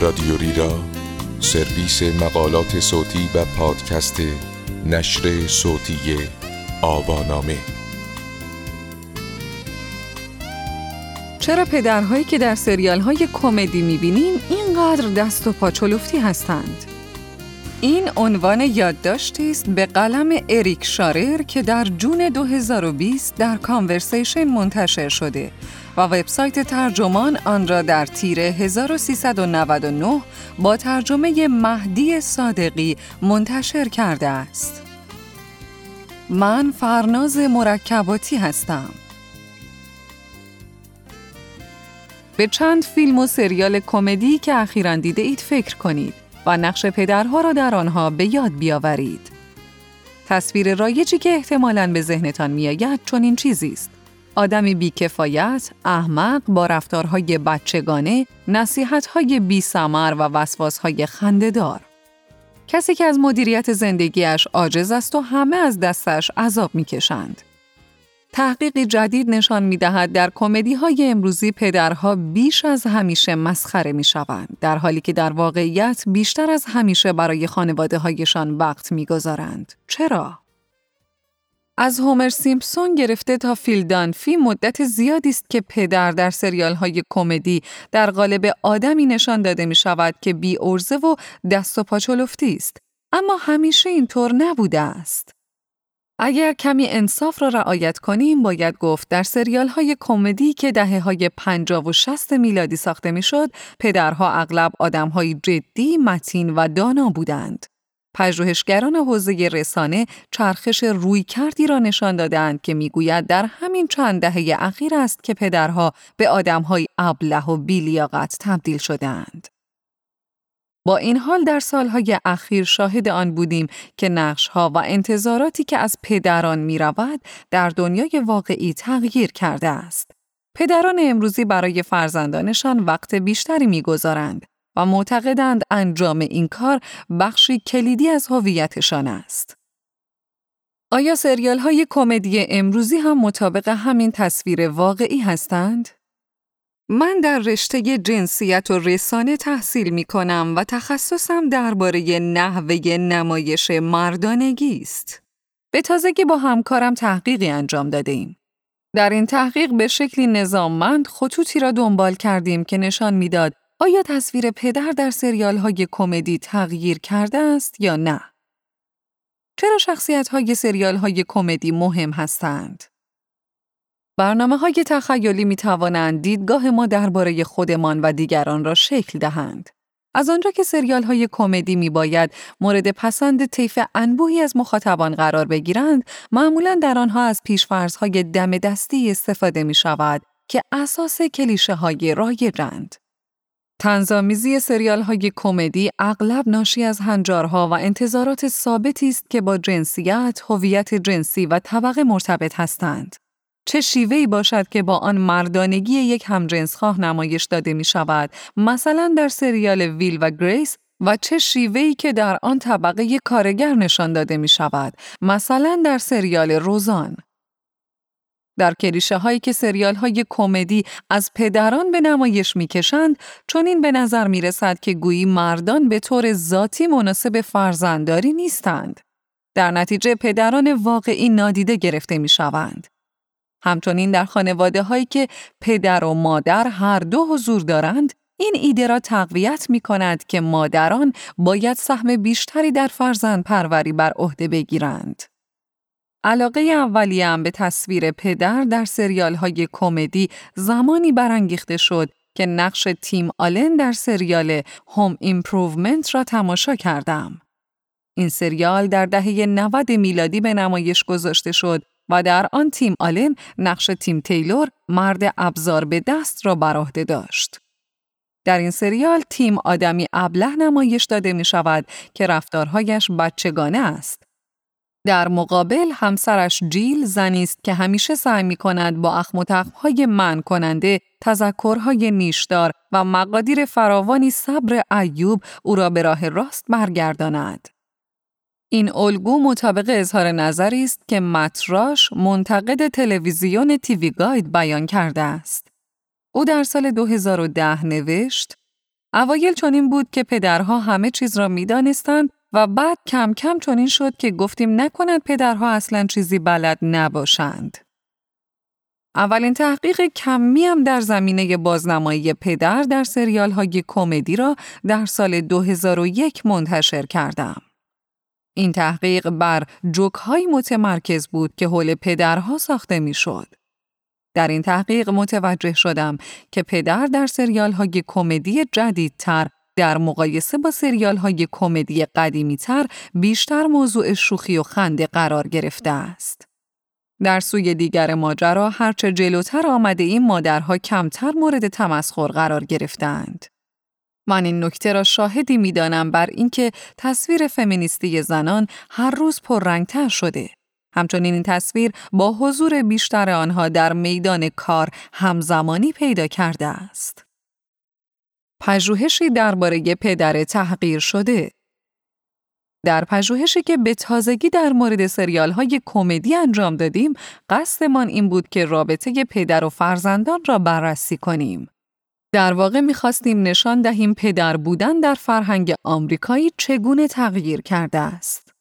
رادیوری را سرویس مقالات صوتی و پادکست نشر صوتی آوانامه چرا پدرهایی که در سریال های کمدی می‌بینیم اینقدر دست و پاچلفتی هستند؟ این عنوان یادداشتی است به قلم اریک شارر که در جون 2020 در کانورسیشن منتشر شده و وبسایت ترجمان آن را در تیر 1399 با ترجمه مهدی صادقی منتشر کرده است. من فرناز مرکباتی هستم. به چند فیلم و سریال کمدی که اخیراً دیده اید فکر کنید و نقش پدرها را در آنها به یاد بیاورید. تصویر رایجی که احتمالاً به ذهنتان میآید چون این چیزی است. آدمی بیکفایت، احمق با رفتارهای بچگانه، نصیحتهای بی سمر و وسواسهای خندهدار. کسی که از مدیریت زندگیش عاجز است و همه از دستش عذاب می‌کشند. تحقیقی جدید نشان می دهد در کمدی های امروزی پدرها بیش از همیشه مسخره می شوند در حالی که در واقعیت بیشتر از همیشه برای خانواده هایشان وقت می گذارند. چرا؟ از هومر سیمپسون گرفته تا فیلدانفی مدت زیادی است که پدر در سریال های کمدی در قالب آدمی نشان داده می شود که بی ارزه و دست و پاچلفتی است. اما همیشه اینطور نبوده است. اگر کمی انصاف را رعایت کنیم باید گفت در سریال های کمدی که دهه های 50 و 60 میلادی ساخته می‌شد پدرها اغلب آدم های جدی، متین و دانا بودند. پژوهشگران حوزه رسانه چرخش روی کردی را نشان دادند که می‌گوید در همین چند دهه اخیر است که پدرها به آدمهای ابله و بیلیاقت تبدیل شدند. با این حال در سالهای اخیر شاهد آن بودیم که نقشها و انتظاراتی که از پدران می رود در دنیای واقعی تغییر کرده است. پدران امروزی برای فرزندانشان وقت بیشتری می‌گذارند و معتقدند انجام این کار بخشی کلیدی از هویتشان است. آیا سریال های کمدی امروزی هم مطابق همین تصویر واقعی هستند؟ من در رشته جنسیت و رسانه تحصیل می کنم و تخصصم درباره نحوه نمایش مردانگی است. به تازگی با همکارم تحقیقی انجام داده ایم. در این تحقیق به شکلی نظاممند خطوطی را دنبال کردیم که نشان می‌داد آیا تصویر پدر در سریال های کمدی تغییر کرده است یا نه؟ چرا شخصیت های سریال های کمدی مهم هستند؟ برنامه های تخیلی می توانند دیدگاه ما درباره خودمان و دیگران را شکل دهند. از آنجا که سریال های کمدی می باید مورد پسند طیف انبوهی از مخاطبان قرار بگیرند، معمولا در آنها از های دم دستی استفاده می شود که اساس کلیشه های رایجند. تنظامیزی سریال های کمدی اغلب ناشی از هنجارها و انتظارات ثابتی است که با جنسیت، هویت جنسی و طبقه مرتبط هستند. چه شیوهی باشد که با آن مردانگی یک همجنسخواه نمایش داده می شود مثلا در سریال ویل و گریس و چه شیوهی که در آن طبقه کارگر نشان داده می شود مثلا در سریال روزان در کلیشه هایی که سریال های کمدی از پدران به نمایش می‌کشند چون این به نظر می رسد که گویی مردان به طور ذاتی مناسب فرزندداری نیستند. در نتیجه پدران واقعی نادیده گرفته می شوند. همچنین در خانواده هایی که پدر و مادر هر دو حضور دارند، این ایده را تقویت می کند که مادران باید سهم بیشتری در فرزند پروری بر عهده بگیرند. علاقه اولیه‌ام به تصویر پدر در سریال های کمدی زمانی برانگیخته شد که نقش تیم آلن در سریال Home Improvement را تماشا کردم. این سریال در دهه 90 میلادی به نمایش گذاشته شد و در آن تیم آلن نقش تیم تیلور مرد ابزار به دست را بر عهده داشت. در این سریال تیم آدمی ابله نمایش داده می شود که رفتارهایش بچگانه است. در مقابل همسرش جیل زنی است که همیشه سعی می کند با اخم و های من کننده تذکرهای نیشدار و مقادیر فراوانی صبر ایوب او را به راه راست برگرداند. این الگو مطابق اظهار نظری است که متراش منتقد تلویزیون تیوی گاید بیان کرده است. او در سال 2010 نوشت اوایل چنین بود که پدرها همه چیز را می‌دانستند و بعد کم کم چنین شد که گفتیم نکند پدرها اصلا چیزی بلد نباشند. اولین تحقیق کمی هم در زمینه بازنمایی پدر در سریال های کمدی را در سال 2001 منتشر کردم. این تحقیق بر جوک های متمرکز بود که حول پدرها ساخته می شد. در این تحقیق متوجه شدم که پدر در سریال های کمدی جدیدتر در مقایسه با سریال های کمدی قدیمی تر بیشتر موضوع شوخی و خنده قرار گرفته است. در سوی دیگر ماجرا هرچه جلوتر آمده این مادرها کمتر مورد تمسخر قرار گرفتند. من این نکته را شاهدی می‌دانم بر اینکه تصویر فمینیستی زنان هر روز پررنگتر شده. همچنین این تصویر با حضور بیشتر آنها در میدان کار همزمانی پیدا کرده است. پژوهشی درباره پدر تحقیر شده در پژوهشی که به تازگی در مورد سریال های کمدی انجام دادیم، قصدمان این بود که رابطه پدر و فرزندان را بررسی کنیم. در واقع می‌خواستیم نشان دهیم پدر بودن در فرهنگ آمریکایی چگونه تغییر کرده است.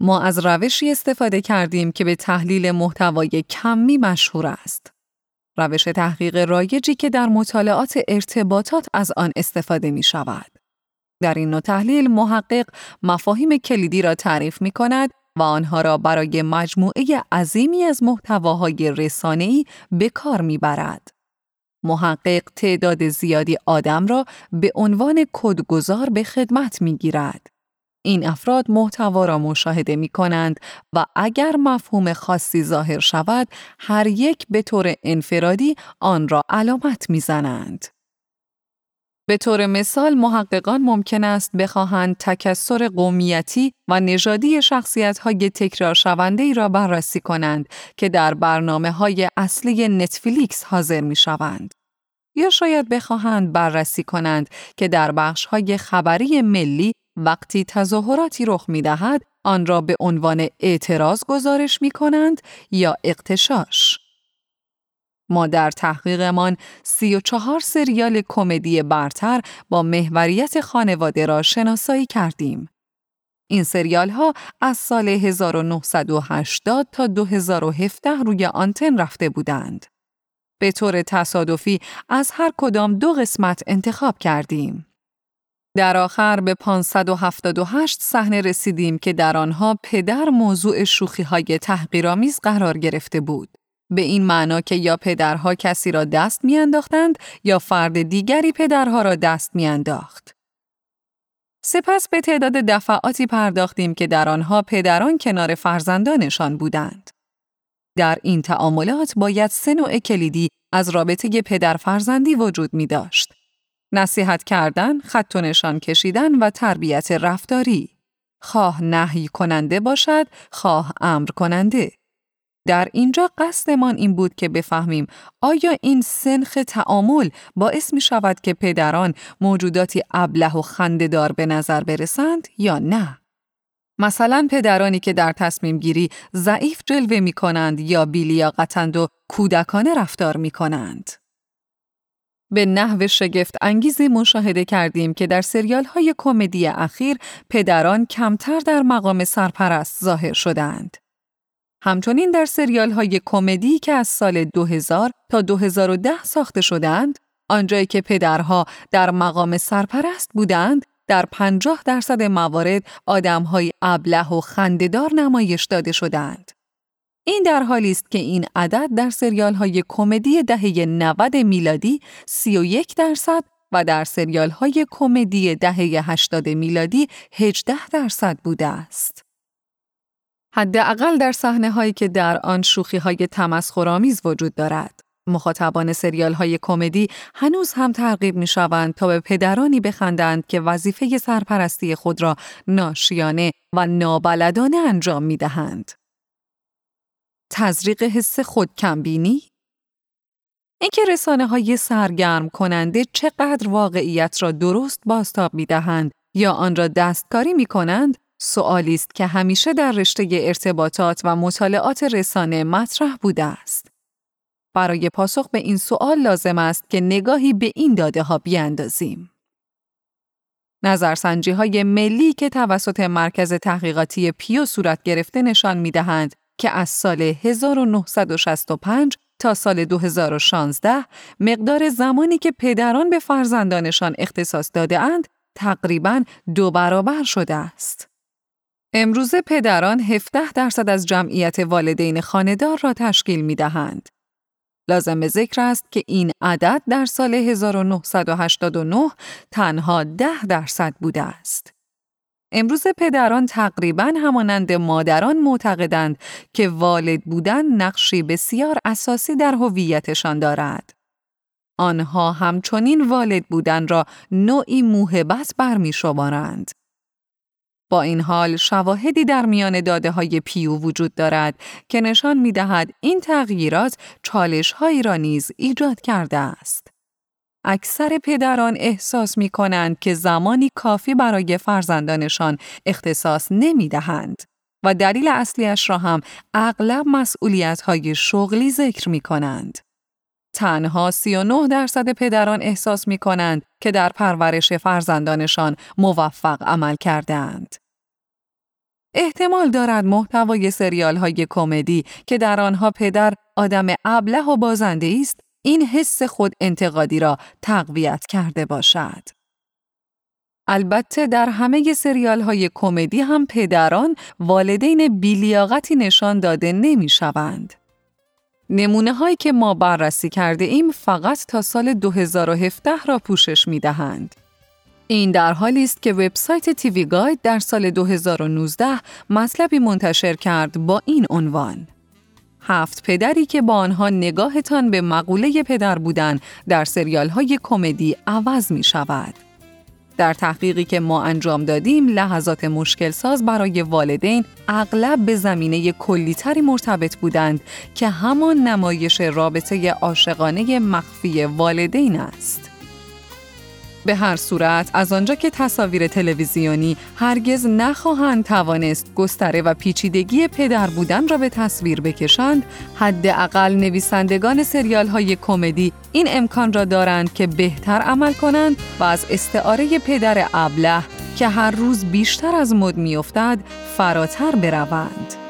ما از روشی استفاده کردیم که به تحلیل محتوای کمی مشهور است. روش تحقیق رایجی که در مطالعات ارتباطات از آن استفاده می شود. در این نوع تحلیل محقق مفاهیم کلیدی را تعریف می کند و آنها را برای مجموعه عظیمی از محتواهای رسانه‌ای به کار می‌برد. محقق تعداد زیادی آدم را به عنوان کدگذار به خدمت می‌گیرد. این افراد محتوا را مشاهده می کنند و اگر مفهوم خاصی ظاهر شود، هر یک به طور انفرادی آن را علامت می‌زنند. به طور مثال محققان ممکن است بخواهند تکسر قومیتی و نژادی شخصیت های تکرار شونده ای را بررسی کنند که در برنامه های اصلی نتفلیکس حاضر می شوند. یا شاید بخواهند بررسی کنند که در بخش های خبری ملی وقتی تظاهراتی رخ می دهد آن را به عنوان اعتراض گزارش می کنند یا اقتشاش. ما در تحقیقمان سی و چهار سریال کمدی برتر با محوریت خانواده را شناسایی کردیم. این سریال ها از سال 1980 تا 2017 روی آنتن رفته بودند. به طور تصادفی از هر کدام دو قسمت انتخاب کردیم. در آخر به 578 صحنه رسیدیم که در آنها پدر موضوع شوخی های تحقیرآمیز قرار گرفته بود. به این معنا که یا پدرها کسی را دست میانداختند یا فرد دیگری پدرها را دست میانداخت. سپس به تعداد دفعاتی پرداختیم که در آنها پدران کنار فرزندانشان بودند. در این تعاملات باید سه نوع کلیدی از رابطه پدر فرزندی وجود می داشت. نصیحت کردن، خط و نشان کشیدن و تربیت رفتاری. خواه نهی کننده باشد، خواه امر کننده. در اینجا قصدمان این بود که بفهمیم آیا این سنخ تعامل باعث می شود که پدران موجوداتی ابله و خندهدار به نظر برسند یا نه؟ مثلا پدرانی که در تصمیم گیری ضعیف جلوه می کنند یا بیلیاقتند و کودکانه رفتار می کنند. به نحو شگفت انگیزی مشاهده کردیم که در سریال های کمدی اخیر پدران کمتر در مقام سرپرست ظاهر شدند. همچنین در سریال های کمدی که از سال 2000 تا 2010 ساخته شدند، آنجایی که پدرها در مقام سرپرست بودند، در 50 درصد موارد آدمهای ابله و خندهدار نمایش داده شدند. این در حالی است که این عدد در سریال های کمدی دهه 90 میلادی 31 درصد و در سریال های کمدی دهه 80 میلادی 18 درصد بوده است. حداقل در صحنه هایی که در آن شوخی های تمسخرآمیز وجود دارد. مخاطبان سریال های کمدی هنوز هم ترغیب می شوند تا به پدرانی بخندند که وظیفه سرپرستی خود را ناشیانه و نابلدانه انجام می دهند. تزریق حس خودکمبینی اینکه رسانه های سرگرم کننده چقدر واقعیت را درست باستاب می دهند یا آن را دستکاری می کنند سوالی است که همیشه در رشته ارتباطات و مطالعات رسانه مطرح بوده است. برای پاسخ به این سوال لازم است که نگاهی به این داده ها بیاندازیم. نظرسنجی های ملی که توسط مرکز تحقیقاتی پیو صورت گرفته نشان می دهند که از سال 1965 تا سال 2016 مقدار زمانی که پدران به فرزندانشان اختصاص داده اند تقریباً دو برابر شده است. امروزه پدران 17 درصد از جمعیت والدین خاندار را تشکیل می دهند. لازم ذکر است که این عدد در سال 1989 تنها 10 درصد بوده است. امروز پدران تقریبا همانند مادران معتقدند که والد بودن نقشی بسیار اساسی در هویتشان دارد. آنها همچنین والد بودن را نوعی موهبت برمی شمارند. با این حال شواهدی در میان داده های پیو وجود دارد که نشان می دهد این تغییرات چالش هایی را نیز ایجاد کرده است. اکثر پدران احساس می کنند که زمانی کافی برای فرزندانشان اختصاص نمی دهند و دلیل اصلیش را هم اغلب مسئولیت های شغلی ذکر می کنند. تنها 39 درصد پدران احساس می کنند که در پرورش فرزندانشان موفق عمل کردند. احتمال دارد محتوای سریال های کمدی که در آنها پدر آدم ابله و بازنده است این حس خود انتقادی را تقویت کرده باشد. البته در همه سریال های کمدی هم پدران والدین بیلیاقتی نشان داده نمی شوند. نمونه هایی که ما بررسی کرده ایم فقط تا سال 2017 را پوشش می دهند. این در حالی است که وبسایت تیوی گاید در سال 2019 مطلبی منتشر کرد با این عنوان هفت پدری که با آنها نگاهتان به مقوله پدر بودن در سریال های کمدی عوض می شود. در تحقیقی که ما انجام دادیم لحظات مشکل ساز برای والدین اغلب به زمینه کلیتری مرتبط بودند که همان نمایش رابطه عاشقانه مخفی والدین است. به هر صورت از آنجا که تصاویر تلویزیونی هرگز نخواهند توانست گستره و پیچیدگی پدر بودن را به تصویر بکشند حداقل نویسندگان سریال های کمدی این امکان را دارند که بهتر عمل کنند و از استعاره پدر ابله که هر روز بیشتر از مد میافتد فراتر بروند.